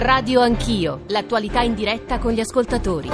Radio Anch'io, l'attualità in diretta con gli ascoltatori.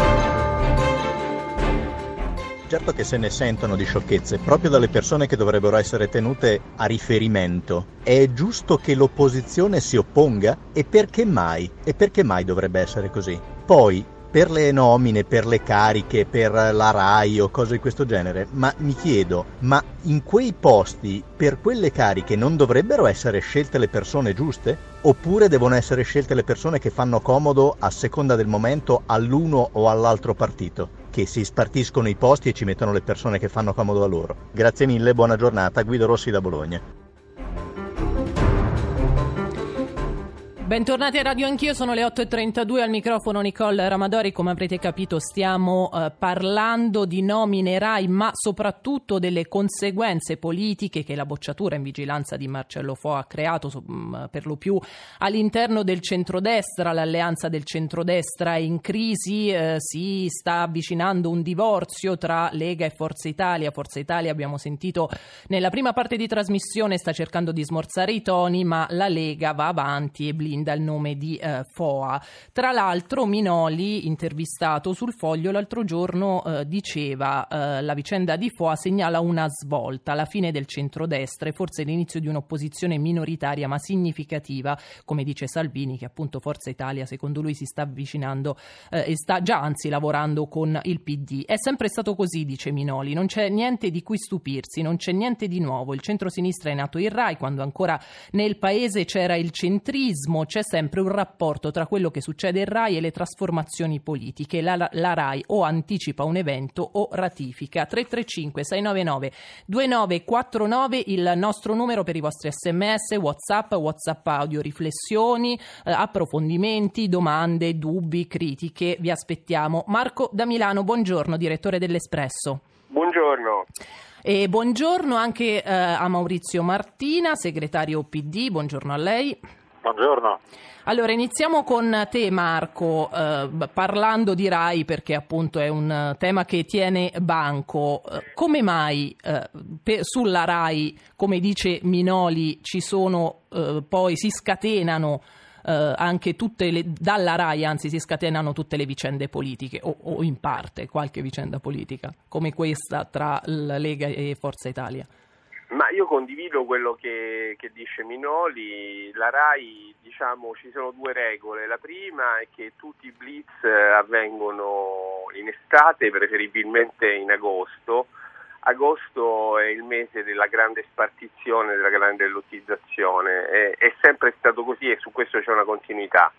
Certo che se ne sentono di sciocchezze proprio dalle persone che dovrebbero essere tenute a riferimento. È giusto che l'opposizione si opponga? E perché mai? E perché mai dovrebbe essere così? Poi, per le nomine, per le cariche, per la RAI o cose di questo genere, ma mi chiedo, ma in quei posti, per quelle cariche, non dovrebbero essere scelte le persone giuste? Oppure devono essere scelte le persone che fanno comodo a seconda del momento all'uno o all'altro partito? Che si spartiscono i posti e ci mettono le persone che fanno comodo a loro. Grazie mille, buona giornata, Guido Rossi da Bologna. Bentornati a Radio Anch'io, sono le 8.32 al microfono Nicole Ramadori, come avrete capito stiamo eh, parlando di nomine RAI ma soprattutto delle conseguenze politiche che la bocciatura in vigilanza di Marcello Fo ha creato mh, mm, per lo più all'interno del centrodestra, l'alleanza del centrodestra è in crisi, eh, si sta avvicinando un divorzio tra Lega e Forza Italia, Forza Italia abbiamo sentito nella prima parte di trasmissione sta cercando di smorzare i toni ma la Lega va avanti e blinda blinda il nome di eh, Foa. Tra l'altro Minoli, intervistato sul foglio l'altro giorno, eh, diceva eh, la vicenda di Foa segnala una svolta, la fine del centrodestra e forse l'inizio di un'opposizione minoritaria ma significativa, come dice Salvini, che appunto Forza Italia secondo lui si sta avvicinando eh, e sta già anzi lavorando con il PD. È sempre stato così, dice Minoli, non c'è niente di cui stupirsi, non c'è niente di nuovo. Il centro-sinistra è nato il RAI quando ancora nel paese c'era il centrismo, c'è sempre un rapporto tra quello che succede in RAI e le trasformazioni politiche. La, la RAI o anticipa un evento o ratifica. 335 699 2949 il nostro numero per i vostri sms, whatsapp, whatsapp audio, riflessioni, eh, approfondimenti, domande, dubbi, critiche. Vi aspettiamo. Marco da Milano, buongiorno, direttore dell'Espresso. Buongiorno. E buongiorno anche eh, a Maurizio Martina, segretario PD, buongiorno a lei. Buongiorno. Allora, iniziamo con te Marco, eh, parlando di RAI perché appunto è un tema che tiene banco. Eh, come mai eh, per, sulla RAI, come dice Minoli, ci sono eh, poi si scatenano eh, anche tutte le, dalla RAI, anzi si scatenano tutte le vicende politiche o, o in parte qualche vicenda politica, come questa tra la Lega e Forza Italia? Ma io condivido quello che, che, dice Minoli, la RAI diciamo ci sono due regole, la prima è che tutti i blitz eh, avvengono in estate, preferibilmente in agosto, agosto è il mese della grande spartizione, della grande lottizzazione, è, è sempre stato così e su questo c'è una continuità.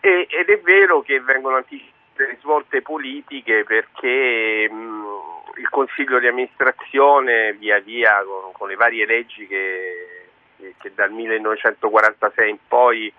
E, ed è vero che vengono anticipate le svolte politiche perché mh, il Consiglio di amministrazione via via con, con le varie leggi che, che, dal 1946 in poi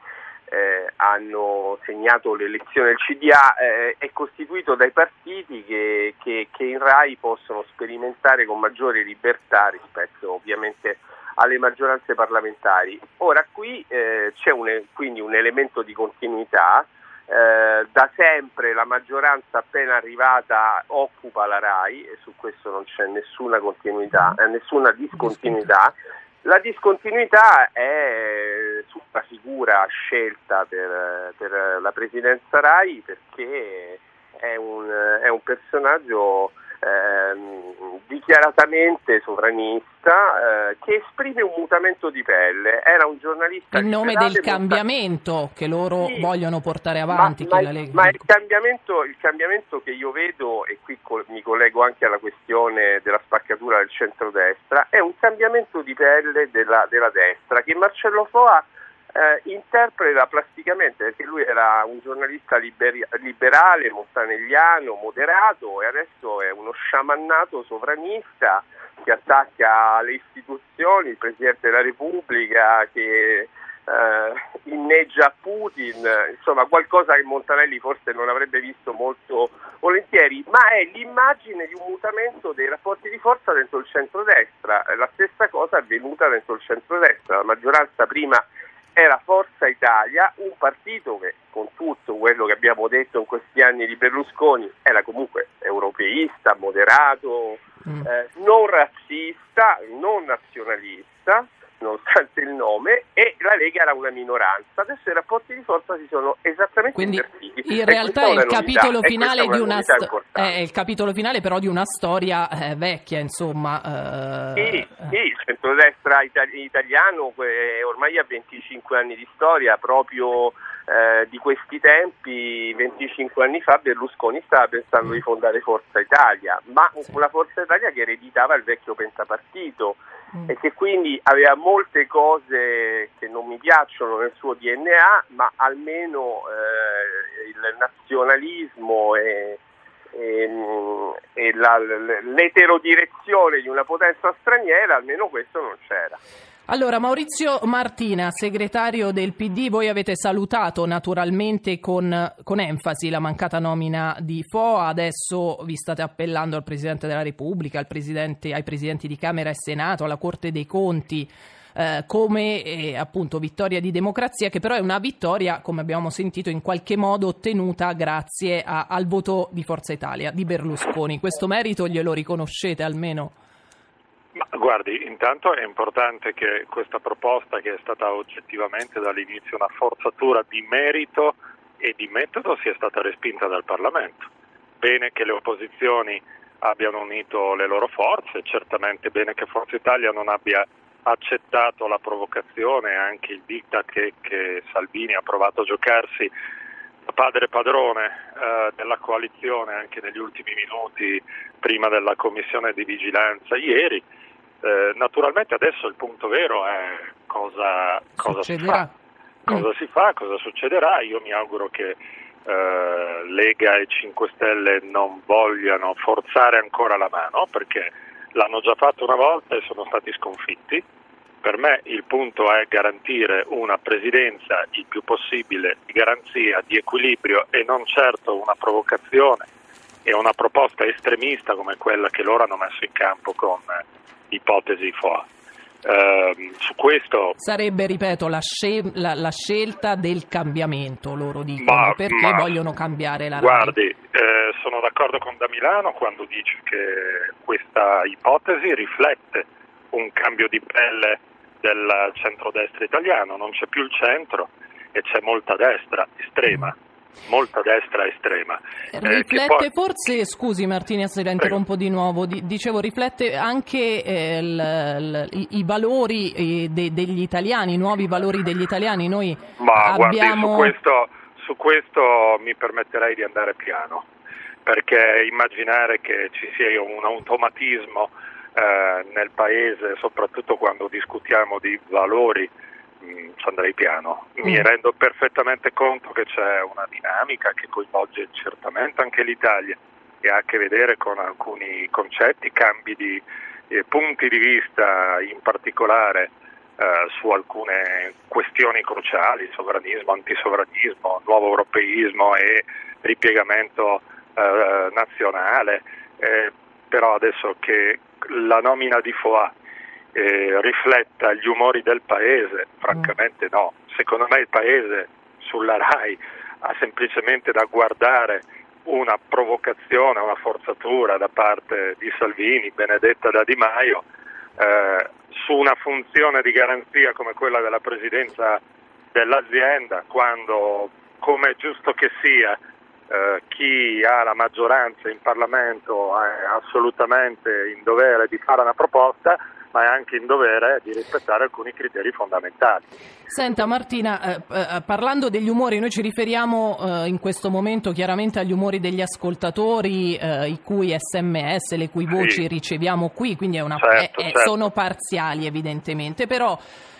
eh, hanno segnato l'elezione del CDA eh, è costituito dai partiti che, che, che, in RAI possono sperimentare con maggiore libertà rispetto ovviamente alle maggioranze parlamentari. Ora qui eh, c'è un, quindi un elemento di continuità eh, da sempre la maggioranza appena arrivata occupa la RAI e su questo non c'è nessuna continuità, eh, nessuna discontinuità. La discontinuità è sulla figura scelta per, per la presidenza RAI perché è un, è un personaggio ehm, dichiaratamente sovranista eh, che esprime un mutamento di pelle. Era un giornalista. In nome del cambiamento che loro sì, vogliono portare avanti. Ma, ma, ma il, cambiamento, il, cambiamento, che io vedo, e qui co- mi collego anche alla questione della spaccatura del centrodestra, è un cambiamento di pelle della, della destra che Marcello Foa eh, interpreta plasticamente perché lui era un giornalista liberi- liberale, montanegliano, moderato e adesso è uno sciamannato sovranista che attacca le istituzioni, il Presidente della Repubblica, che eh, inneggia Putin, insomma qualcosa che Montanelli forse non avrebbe visto molto volentieri, ma è l'immagine di un mutamento dei rapporti di forza dentro il centrodestra. La stessa cosa è avvenuta dentro il centrodestra, la maggioranza prima era Forza Italia, un partito che con tutto quello che abbiamo detto in questi anni di Berlusconi era comunque europeista, moderato, mm. eh, non razzista, non nazionalista, nonostante il nome, e la Lega era una minoranza. Adesso i rapporti di forza si sono esattamente Quindi invertiti. in realtà è il capitolo finale di una sto- importante. è il capitolo finale però di una storia eh, vecchia, insomma. Sì, eh, sì, il centrodestra itali- italiano eh, ormai ha 25 anni di storia, proprio eh, di questi tempi, 25 anni fa Berlusconi stava pensando di fondare Forza Italia, ma Sì. una Forza Italia che ereditava il vecchio pentapartito Mm. e che quindi aveva molte cose che non mi piacciono nel suo DNA, ma almeno eh, il nazionalismo e, e, e la- l'eterodirezione di una potenza straniera, almeno questo non c'era. Allora, Maurizio Martina, segretario del PD, voi avete salutato naturalmente con, con enfasi la mancata nomina di Foa, adesso vi state appellando al Presidente della Repubblica, al presidente- ai Presidenti di Camera e Senato, alla Corte dei Conti. eh, come eh, appunto vittoria di democrazia, che però è una vittoria, come abbiamo sentito, in qualche modo ottenuta grazie a- al voto di Forza Italia, di Berlusconi. Questo merito glielo riconoscete almeno? Ma guardi, intanto è importante che questa proposta, che è stata oggettivamente dall'inizio una forzatura di merito e di metodo, sia stata respinta dal Parlamento. Bene che le opposizioni abbiano unito le loro forze, certamente bene che Forza Italia non abbia accettato la provocazione e anche il diktat che, che Salvini ha provato a giocarsi da padre padrone eh, della coalizione anche negli ultimi minuti prima della commissione di vigilanza ieri. Eh, naturalmente adesso il punto vero è cosa, cosa si fa. Cosa si fa, cosa succederà? Io mi auguro che eh, Lega e 5 Stelle non vogliano forzare ancora la mano perché l'hanno già fatto una volta e sono stati sconfitti. Per me il punto è garantire una presidenza il più possibile di garanzia, di equilibrio e non certo una provocazione e una proposta estremista come quella che loro hanno messo in campo con ipotesi FOA. Ehm, su questo Sarebbe, ripeto, la, scel- la- la scelta del cambiamento, loro dicono, Ma- perché ma- vogliono cambiare la RAI. Guardi, eh, sono d'accordo con Da Milano quando dice che questa ipotesi riflette un cambio di pelle del centrodestra italiano, non c'è più il centro e c'è molta destra estrema, molta destra estrema. Eh, Riflette poi- forse, scusi Martina se la interrompo di nuovo, di- dicevo riflette anche eh, il- il- i, valori eh, de- degli italiani, i nuovi valori degli italiani. Noi Ma guardi, abbiamo... su questo, su questo mi permetterei di andare piano, perché immaginare che ci sia un automatismo eh, nel Paese, soprattutto quando discutiamo di valori, ci andrei piano. Mi Mm. rendo perfettamente conto che c'è una dinamica che coinvolge certamente anche l'Italia e ha a che vedere con alcuni concetti, cambi di eh, punti di vista in particolare eh, su alcune questioni cruciali, sovranismo, antisovranismo, nuovo europeismo e ripiegamento eh, nazionale, eh, però adesso che la nomina di Foà eh, rifletta gli umori del Paese, francamente no. Secondo me il Paese sulla RAI ha semplicemente da guardare una provocazione, una forzatura da parte di Salvini, benedetta da Di Maio, eh, su una funzione di garanzia come quella della presidenza dell'azienda, quando, come è giusto che sia, eh, chi ha la maggioranza in Parlamento è assolutamente in dovere di fare una proposta, ma è anche in dovere di rispettare alcuni criteri fondamentali. Senta Martina, eh, eh, parlando degli umori, noi ci riferiamo eh, in questo momento chiaramente agli umori degli ascoltatori, eh, i cui sms, le cui Sì. voci riceviamo qui, quindi è una- Certo, certo. sono parziali evidentemente, però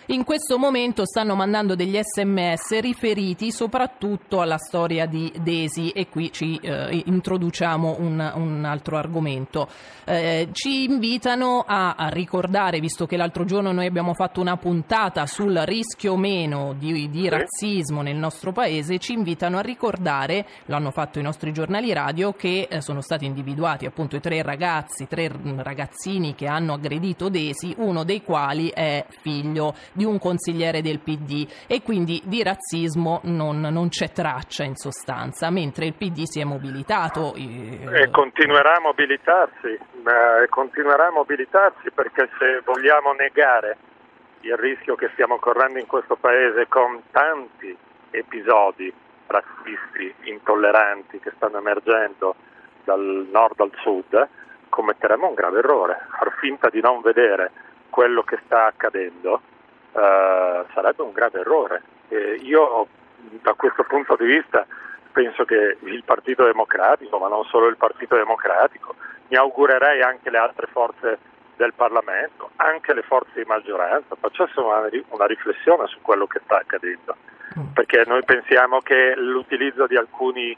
in questo momento stanno mandando degli sms riferiti soprattutto alla storia di Desi e qui ci eh, introduciamo un, un altro argomento. Eh, ci invitano a, a ricordare, visto che l'altro giorno noi abbiamo fatto una puntata sul rischio meno di, di razzismo nel nostro paese, ci invitano a ricordare, lo hanno fatto i nostri giornali radio, che eh, sono stati individuati appunto i tre ragazzi, tre ragazzini che hanno aggredito Desi, uno dei quali è figlio di un consigliere del PD e quindi di razzismo non, non c'è traccia in sostanza, mentre il PD si è mobilitato. eh, E continuerà a mobilitarsi, eh, continuerà a mobilitarsi perché se vogliamo negare il rischio che stiamo correndo in questo paese con tanti episodi razzisti, intolleranti che stanno emergendo dal nord al sud, commetteremo un grave errore. Far finta di non vedere quello che sta accadendo eh, sarebbe un grave errore. E io da questo punto di vista penso che il Partito Democratico, ma non solo il Partito Democratico, mi augurerei anche le altre forze del Parlamento, anche le forze di maggioranza, facessero una, una riflessione su quello che sta accadendo, mm. perché noi pensiamo che l'utilizzo di alcuni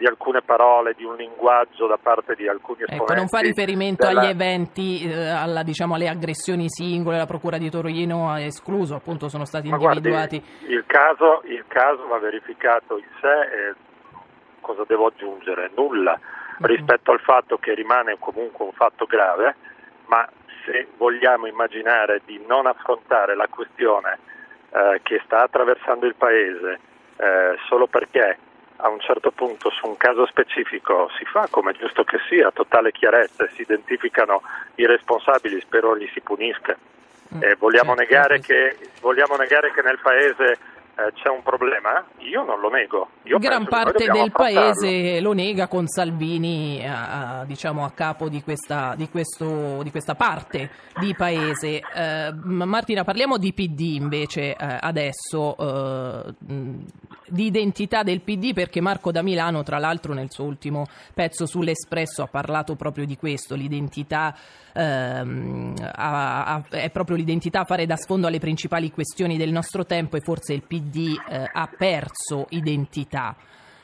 di alcune parole, di un linguaggio da parte di alcuni esponenti. Ecco, non fa riferimento della... agli eventi, eh, alla, diciamo, alle aggressioni singole, la Procura di Torino ha escluso, appunto sono stati Ma individuati. Guardi, il, caso, il, caso, va verificato in sé e cosa devo aggiungere? Nulla mm-hmm. rispetto al fatto che rimane comunque un fatto grave, ma se vogliamo immaginare di non affrontare la questione eh, che sta attraversando il Paese eh, solo perché a un certo punto su un caso specifico si fa come giusto che sia, totale chiarezza, si identificano i responsabili, spero li si punisca. Eh, vogliamo, negare che, vogliamo negare che nel Paese eh, c'è un problema? Io non lo nego. Io Gran parte del paese lo nega con Salvini a, a, diciamo, a capo di questa, di, questo, di questa, parte di paese. Eh, Martina, parliamo di PD invece eh, adesso, eh, di identità del PD perché Marco da Milano, tra l'altro nel suo ultimo pezzo sull'Espresso ha parlato proprio di questo, l'identità ehm, a, è proprio l'identità a fare da sfondo alle principali questioni del nostro tempo e forse il PD eh, ha perso identità.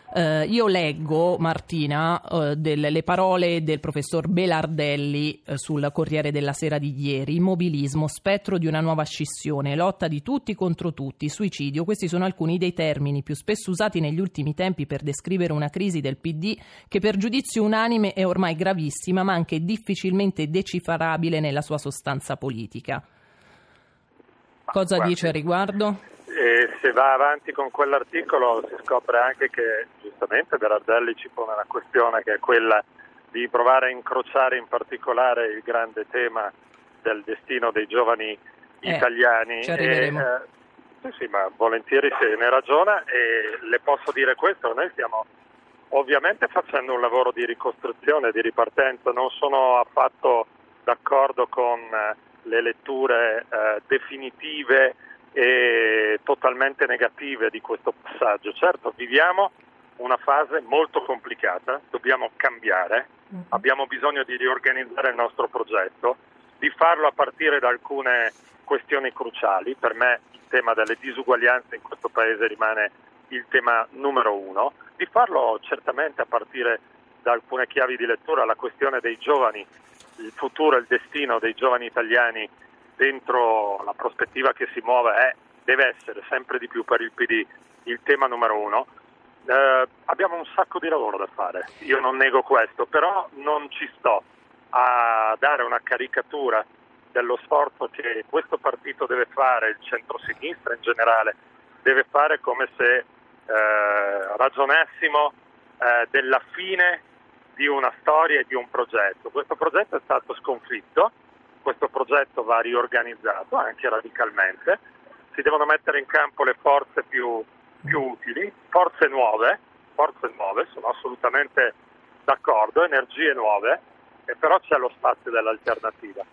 Uh, io leggo, Martina, uh, delle, le parole del professor Belardelli uh, sul Corriere della Sera di ieri. Immobilismo, spettro di una nuova scissione, lotta di tutti contro tutti, suicidio. Questi sono alcuni dei termini più spesso usati negli ultimi tempi per descrivere una crisi del PD che per giudizio unanime è ormai gravissima ma anche difficilmente decifrabile nella sua sostanza politica. Cosa dice a riguardo? E se va avanti con quell'articolo si scopre anche che giustamente Berardelli ci pone una questione che è quella di provare a incrociare in particolare il grande tema del destino dei giovani eh, italiani. Ci arriveremo. E, eh, sì, sì, ma volentieri se ne ragiona e le posso dire questo, noi stiamo ovviamente facendo un lavoro di ricostruzione, di ripartenza, non sono affatto d'accordo con le letture eh, definitive e totalmente negative di questo passaggio. Certo, viviamo una fase molto complicata, dobbiamo cambiare, mm-hmm. abbiamo bisogno di riorganizzare il nostro progetto, di farlo a partire da alcune questioni cruciali. Per me il tema delle disuguaglianze in questo Paese rimane il tema numero uno, di farlo certamente a partire da alcune chiavi di lettura, la questione dei giovani, il futuro e il destino dei giovani italiani dentro la prospettiva che si muove è, deve essere sempre di più per il PD il tema numero uno. Eh, abbiamo un sacco di lavoro da fare, io non nego questo, però non ci sto a dare una caricatura dello sforzo che questo partito deve fare, il centro-sinistra in generale, deve fare come se eh, ragionassimo eh, della fine di una storia e di un progetto. Questo progetto è stato sconfitto, questo progetto va riorganizzato anche radicalmente, si devono mettere in campo le forze più, più utili, forze nuove, forze nuove, sono assolutamente d'accordo, energie nuove, e però c'è lo spazio dell'alternativa.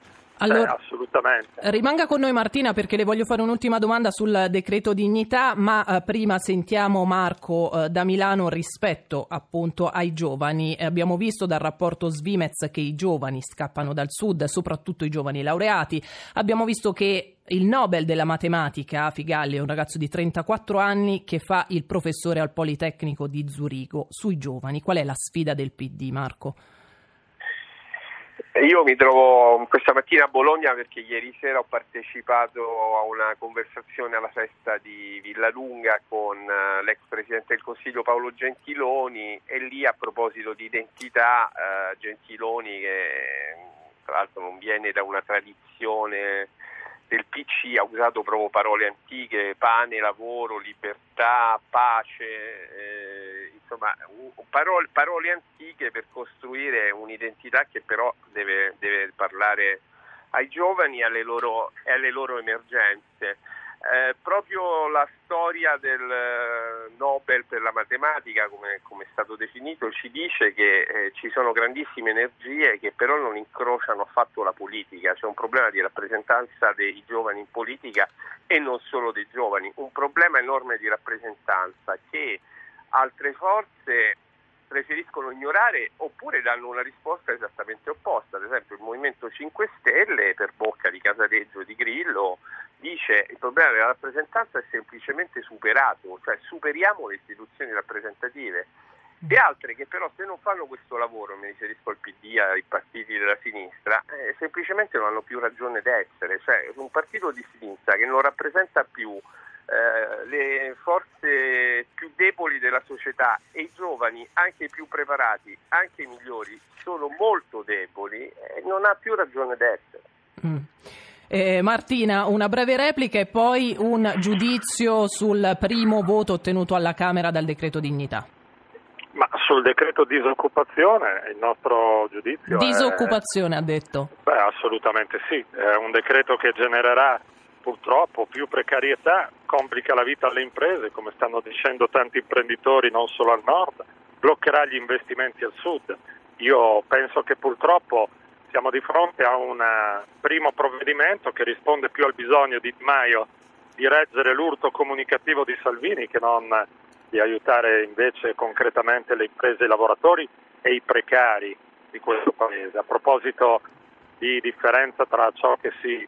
Allora, eh, assolutamente. Rimanga con noi Martina perché le voglio fare un'ultima domanda sul decreto dignità, ma eh, prima sentiamo Marco eh, da Milano rispetto appunto ai giovani. Eh, abbiamo visto dal rapporto Svimez che i giovani scappano dal sud, soprattutto i giovani laureati. Abbiamo visto che il Nobel della matematica, Figalli, è un ragazzo di 34 anni che fa il professore al Politecnico di Zurigo sui giovani. Qual è la sfida del PD, Marco? Io mi trovo questa mattina a Bologna perché ieri sera ho partecipato a una conversazione alla festa di Villalunga con eh, l'ex Presidente del Consiglio Paolo Gentiloni e lì a proposito di identità eh, Gentiloni che tra l'altro non viene da una tradizione del PC ha usato proprio parole antiche, pane, lavoro, libertà, pace, eh, insomma parole, parole, antiche per costruire un'identità che però deve, deve parlare ai giovani e alle loro, alle loro emergenze. Eh, proprio la storia del eh, Nobel per la matematica, come, come è stato definito, ci dice che eh, ci sono grandissime energie che però non incrociano affatto la politica. C'è un problema di rappresentanza dei giovani in politica e non solo dei giovani, un problema enorme di rappresentanza che altre forze preferiscono ignorare oppure danno una risposta esattamente opposta. Ad esempio il Movimento 5 Stelle, per bocca di Casareggio e di Grillo, dice che il problema della rappresentanza è semplicemente superato, cioè superiamo le istituzioni rappresentative. E altre che però se non fanno questo lavoro, mi riferisco al PD, ai partiti della sinistra, eh, semplicemente non hanno più ragione d'essere. Cioè un partito di sinistra che non rappresenta più eh, le forze più deboli della società e i giovani, anche i più preparati, anche i migliori, sono molto deboli e non ha più ragione d'essere. Mm. Eh, Martina, una breve replica e poi un giudizio sul primo voto ottenuto alla Camera dal decreto dignità. Ma sul decreto disoccupazione il nostro giudizio disoccupazione è... ha detto? Beh, assolutamente sì, è un decreto che genererà purtroppo più precarietà, complica la vita alle imprese, come stanno dicendo tanti imprenditori non solo al nord, bloccherà gli investimenti al sud. Io penso che purtroppo siamo di fronte a un eh, primo provvedimento che risponde più al bisogno di Maio di reggere l'urto comunicativo di Salvini che non di aiutare invece concretamente le imprese i lavoratori e i precari di questo Paese. A proposito di differenza tra ciò che si eh,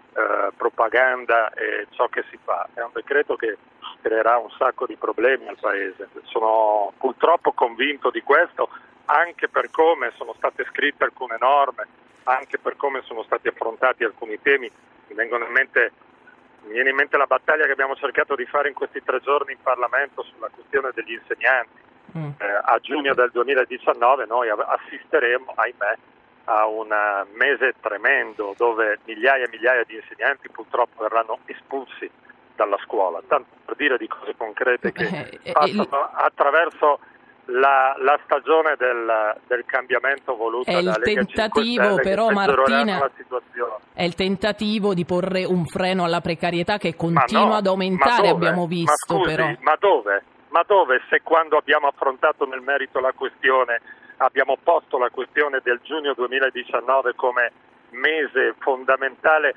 propaganda e ciò che si fa. È un decreto che creerà un sacco di problemi al Paese. Sono purtroppo convinto di questo anche per come sono state scritte alcune norme, anche per come sono stati affrontati alcuni temi. Mi, in mente, mi viene in mente la battaglia che abbiamo cercato di fare in questi tre giorni in Parlamento sulla questione degli insegnanti. Mm. Eh, a giugno del 2019 noi assisteremo, ahimè, a un eh, mese tremendo dove migliaia e migliaia di insegnanti purtroppo verranno espulsi dalla scuola, tanto per dire di cose concrete che eh, eh passano attraverso la, la stagione del, del, cambiamento voluto è il tentativo però Martina è il tentativo di porre un freno alla precarietà che continua no, ad aumentare abbiamo visto ma scusi, però. ma dove? ma dove se quando abbiamo affrontato nel merito la questione abbiamo posto la questione del giugno 2019 come mese fondamentale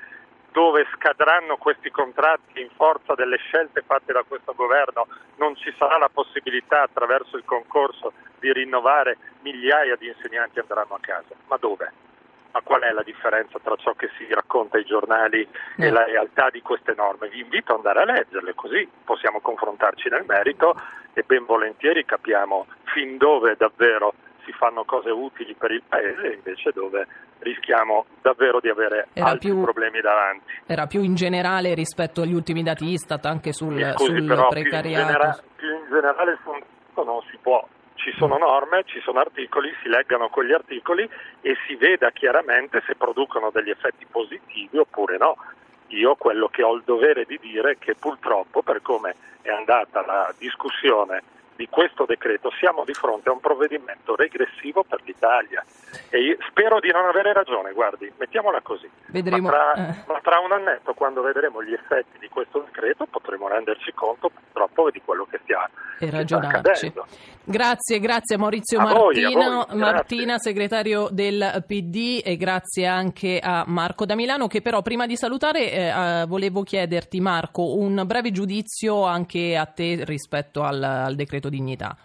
dove scadranno questi contratti in forza delle scelte fatte da questo governo, non ci sarà la possibilità attraverso il concorso di rinnovare, migliaia di insegnanti andranno a casa. Ma dove? Ma qual è la differenza tra ciò che si racconta ai giornali e eh. la realtà di queste norme? Vi invito ad andare a leggerle, così possiamo confrontarci nel merito e ben volentieri capiamo fin dove davvero si fanno cose utili per il paese invece dove rischiamo davvero di avere era altri più, problemi davanti. Era più in generale rispetto agli ultimi dati Istat anche sul, scusi, sul però precariato. Più in, genera- più in generale non si può. Ci sono norme, ci sono articoli, si leggano quegli articoli e si veda chiaramente se producono degli effetti positivi oppure no. Io quello che ho il dovere di dire è che purtroppo per come è andata la discussione di questo decreto siamo di fronte a un provvedimento regressivo per l'Italia e spero di non avere ragione, guardi, mettiamola così. Vedremo. Ma tra, eh. ma tra un annetto, quando vedremo gli effetti di questo decreto, potremo renderci conto purtroppo di quello che stia, e ragionarci. Grazie, grazie a Maurizio a Martino, voi, Martina, segretario del PD e grazie anche a Marco da Milano che però prima di salutare eh, volevo chiederti Marco un breve giudizio anche a te rispetto al, al decreto dignità.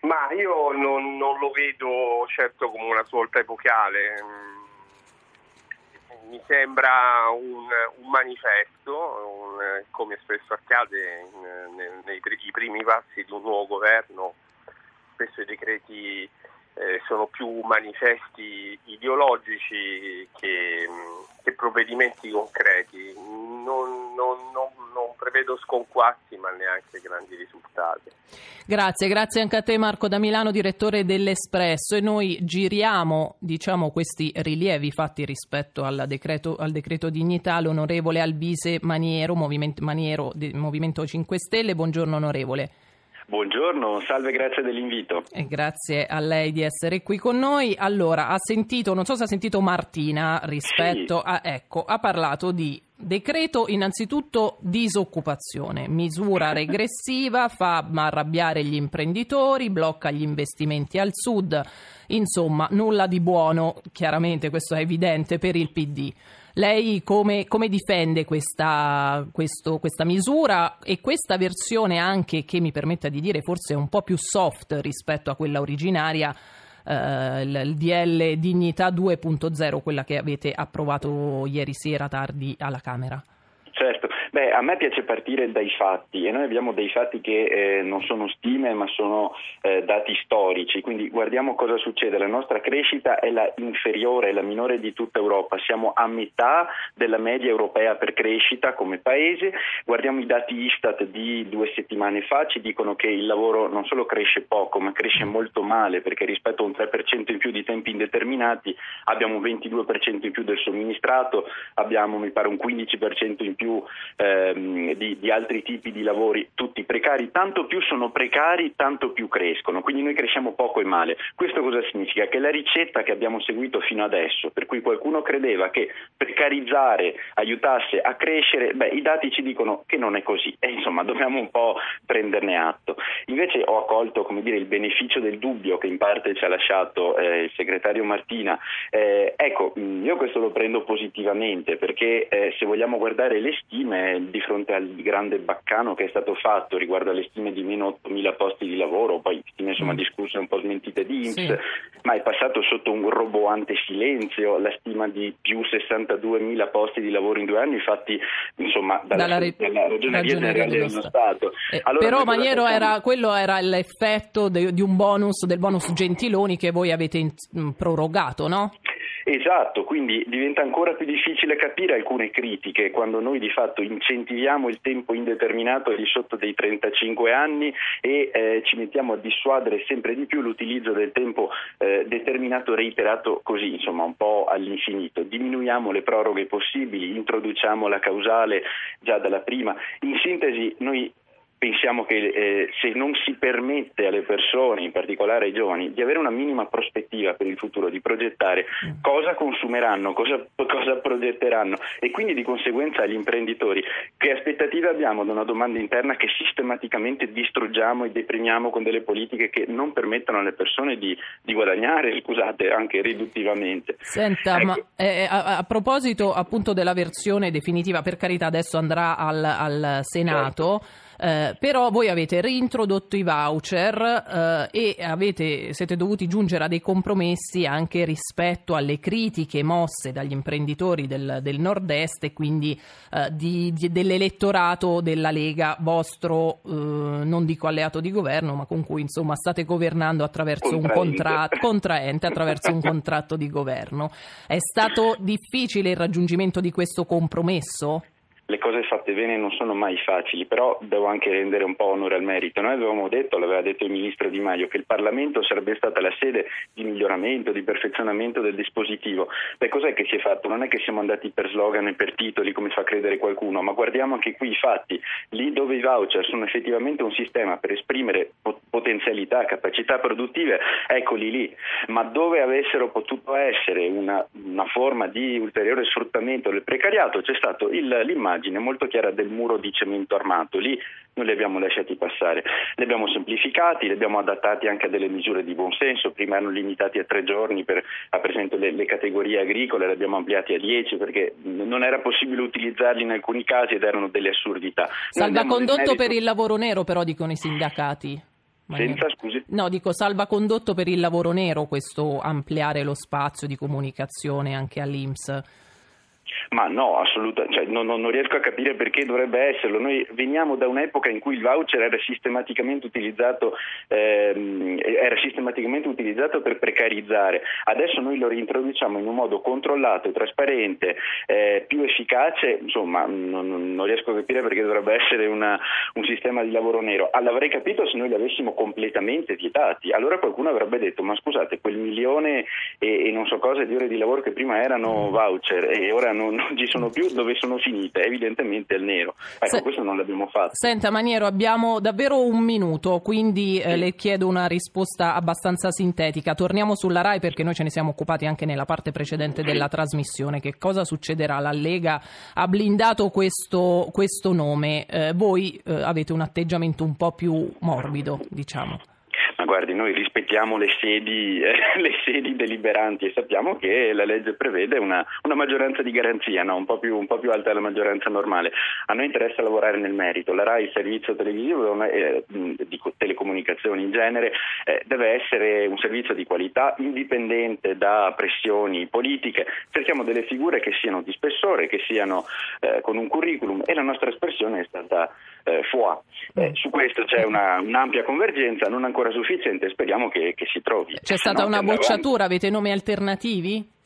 Ma io non, non, lo vedo certo come una svolta epocale, mi sembra un, un manifesto, un, come spesso accade in, nei, nei, primi passi di un nuovo governo, spesso i decreti eh, sono più manifesti ideologici che, che provvedimenti concreti. Non, non, non, prevedo sconquassi ma neanche grandi risultati. Grazie, grazie anche a te Marco da Milano, direttore dell'Espresso e noi giriamo diciamo, questi rilievi fatti rispetto al decreto, al decreto dignità l'onorevole Albise Maniero, Movimento, Maniero, Movimento 5 Stelle. Buongiorno onorevole. Buongiorno, salve, grazie dell'invito. E grazie a lei di essere qui con noi. Allora, ha sentito, non so se ha sentito Martina rispetto Sì. a, ecco, ha parlato di decreto innanzitutto disoccupazione, misura regressiva, fa arrabbiare gli imprenditori, blocca gli investimenti al sud, insomma, nulla di buono, chiaramente questo è evidente per il PD. Lei come, come difende questa, questo- questa misura e questa versione anche che mi permetta di dire forse un po' più soft rispetto a quella originaria, eh, il DL Dignità 2.0, quella che avete approvato ieri sera tardi alla Camera? Certo, beh, a me piace partire dai fatti e noi abbiamo dei fatti che eh, non sono stime ma sono eh, dati storici, quindi guardiamo cosa succede, la nostra crescita è la inferiore, la minore di tutta Europa, siamo a metà della media europea per crescita come paese, guardiamo i dati Istat di due settimane fa, ci dicono che il lavoro non solo cresce poco ma cresce molto male perché rispetto a un 3% in più di tempi indeterminati abbiamo un 22% in più del somministrato, abbiamo mi pare un 15% in più ehm, di, di altri tipi di lavori, tutti precari, tanto più sono precari, tanto più crescono, quindi noi cresciamo poco e male. Questo cosa significa? Che la ricetta che abbiamo seguito fino adesso, per cui qualcuno credeva che precarizzare aiutasse a crescere, beh, i dati ci dicono che non è così e insomma dobbiamo un po' prenderne atto. Invece ho accolto dire, il beneficio del dubbio che in parte ci ha lasciato eh, il segretario Martina. Eh, ecco, mh, io questo lo prendo positivamente perché eh, se vogliamo guardare le stime di fronte al grande baccano che è stato fatto riguardo alle stime di meno 8.000 posti di lavoro, poi stime insomma Mm. discusse un po' smentite di INPS, Sì. ma è passato sotto un roboante silenzio la stima di più 62.000 posti di lavoro in due anni fatti insomma dalla, Dalla re- dalla Ragioneria Generale dello dello Stato. Eh, Allora, però Maniero facciamo? era, quello era l'effetto de- di un bonus, del bonus Gentiloni che voi avete in- mh, prorogato, no? Esatto, quindi diventa ancora più difficile capire alcune critiche quando noi di fatto incentiviamo il tempo indeterminato al di sotto dei 35 anni e eh, ci mettiamo a dissuadere sempre di più l'utilizzo del tempo eh, determinato reiterato così, insomma un po' all'infinito. Diminuiamo le proroghe possibili, introduciamo la causale già dalla prima. In sintesi noi pensiamo che eh, se non si permette alle persone, in particolare ai giovani, di avere una minima prospettiva per il futuro, di progettare cosa consumeranno, cosa, cosa progetteranno e quindi di conseguenza agli imprenditori, che aspettative abbiamo da una domanda interna che sistematicamente distruggiamo e deprimiamo con delle politiche che non permettono alle persone di, di guadagnare, scusate, anche riduttivamente. Senta, Ecco. ma eh, a, a proposito appunto della versione definitiva, per carità adesso andrà al, al Senato. Eh, però voi avete reintrodotto i voucher eh, e avete, siete dovuti giungere a dei compromessi anche rispetto alle critiche mosse dagli imprenditori del, del nord-est e quindi eh, di- di- dell'elettorato della Lega, vostro, eh, non dico alleato di governo, ma con cui insomma state governando attraverso un contratto contraente attraverso un contratto di governo. È stato difficile il raggiungimento di questo compromesso? Le cose fatte bene non sono mai facili, però devo anche rendere un po' onore al merito. Noi avevamo detto, l'aveva detto il ministro Di Maio, che il Parlamento sarebbe stata la sede di miglioramento, di perfezionamento del dispositivo. Beh, cos'è che si è fatto? Non è che siamo andati per slogan e per titoli, come fa credere qualcuno, ma guardiamo anche qui i fatti. Lì dove i voucher sono effettivamente un sistema per esprimere po- potenzialità, capacità produttive, eccoli lì. Ma dove avessero potuto essere una, una forma di ulteriore sfruttamento del precariato, c'è stata l'immagine molto chiara del muro di cemento armato. Lì noi li abbiamo lasciati passare, li abbiamo semplificati, li abbiamo adattati anche a delle misure di buonsenso. Prima erano limitati a tre giorni per, per esempio, le, le categorie agricole, li abbiamo ampliati a dieci perché non era possibile utilizzarli in alcuni casi ed erano delle assurdità. Salvacondotto per il lavoro nero, però dicono i sindacati. Senza, scusi? No, dico salvacondotto per il lavoro nero, questo ampliare lo spazio di comunicazione anche all'Inps. Ma no, assolutamente, cioè, non, non- riesco a capire perché dovrebbe esserlo. Noi veniamo da un'epoca in cui il voucher era sistematicamente utilizzato, ehm, era sistematicamente utilizzato per precarizzare. Adesso noi lo reintroduciamo in un modo controllato, trasparente, eh, più efficace. Insomma, non, non- riesco a capire perché dovrebbe essere una- un sistema di lavoro nero. L'avrei capito se noi li avessimo completamente vietati. Allora qualcuno avrebbe detto: Ma scusate, quel milione e, e non so cosa di ore di lavoro che prima erano voucher e ora non, non ci sono più, dove sono finite? Evidentemente il nero. Ecco, Se... questo non l'abbiamo fatto. Senta Maniero, abbiamo davvero un minuto, quindi eh, le chiedo una risposta abbastanza sintetica. Torniamo sulla RAI perché noi ce ne siamo occupati anche nella parte precedente della trasmissione. Che cosa succederà? La Lega ha blindato questo, questo nome. Eh, voi eh, avete un atteggiamento un po' più morbido, diciamo. Ma guardi, noi rispettiamo le sedi, eh, le sedi deliberanti e sappiamo che la legge prevede una, una maggioranza di garanzia, no? un, po più, un, po più, alta della maggioranza normale. A noi interessa lavorare nel merito. La RAI, il servizio televisivo eh, di telecomunicazioni in genere, eh, deve essere un servizio di qualità indipendente da pressioni politiche. Cerchiamo delle figure che siano di spessore, che siano eh, con un curriculum e la nostra espressione è stata eh, FOA. Eh, su questo c'è una, un'ampia convergenza, non ancora sufficiente sufficiente, speriamo che, che si trovi. C'è stata no, una bocciatura, avete nomi alternativi?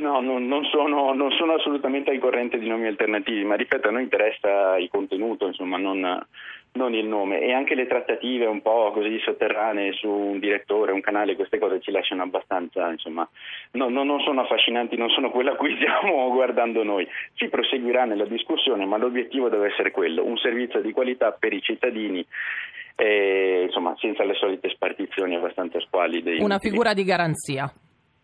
No, non, non, sono, non, sono, assolutamente al corrente di nomi alternativi, ma ripeto, a noi interessa il contenuto, insomma, non, non, il nome. E anche le trattative un po' così sotterranee su un direttore, un canale, queste cose ci lasciano abbastanza, insomma, no, non sono affascinanti, non sono quello a cui stiamo guardando noi. Si proseguirà nella discussione, ma l'obiettivo deve essere quello, un servizio di qualità per i cittadini e, insomma, senza le solite spartizioni abbastanza squalide. Una figura di garanzia.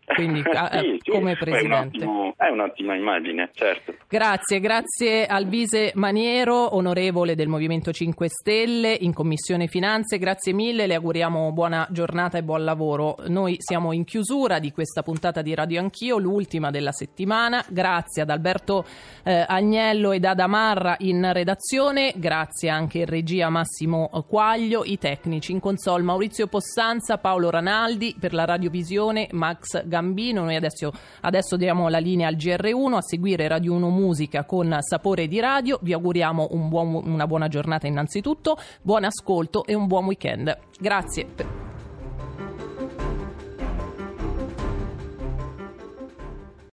Quindi sì, sì, come presidente. È, un è, un'ottima immagine, certo. Grazie, grazie al Vise Maniero, onorevole del Movimento 5 Stelle in Commissione Finanze, grazie mille, le auguriamo buona giornata e buon lavoro. Noi siamo in chiusura di questa puntata di Radio Anch'io, l'ultima della settimana. Grazie ad Alberto eh, Agnello ed ad Amarra in redazione, grazie anche in regia Massimo Quaglio, i tecnici in console Maurizio Possanza, Paolo Ranaldi per la radiovisione Max. Gambino. Noi adesso, adesso diamo la linea al GR1 a seguire Radio 1 Musica con sapore di radio. Vi auguriamo un buon, una buona giornata innanzitutto, buon ascolto e un buon weekend. Grazie.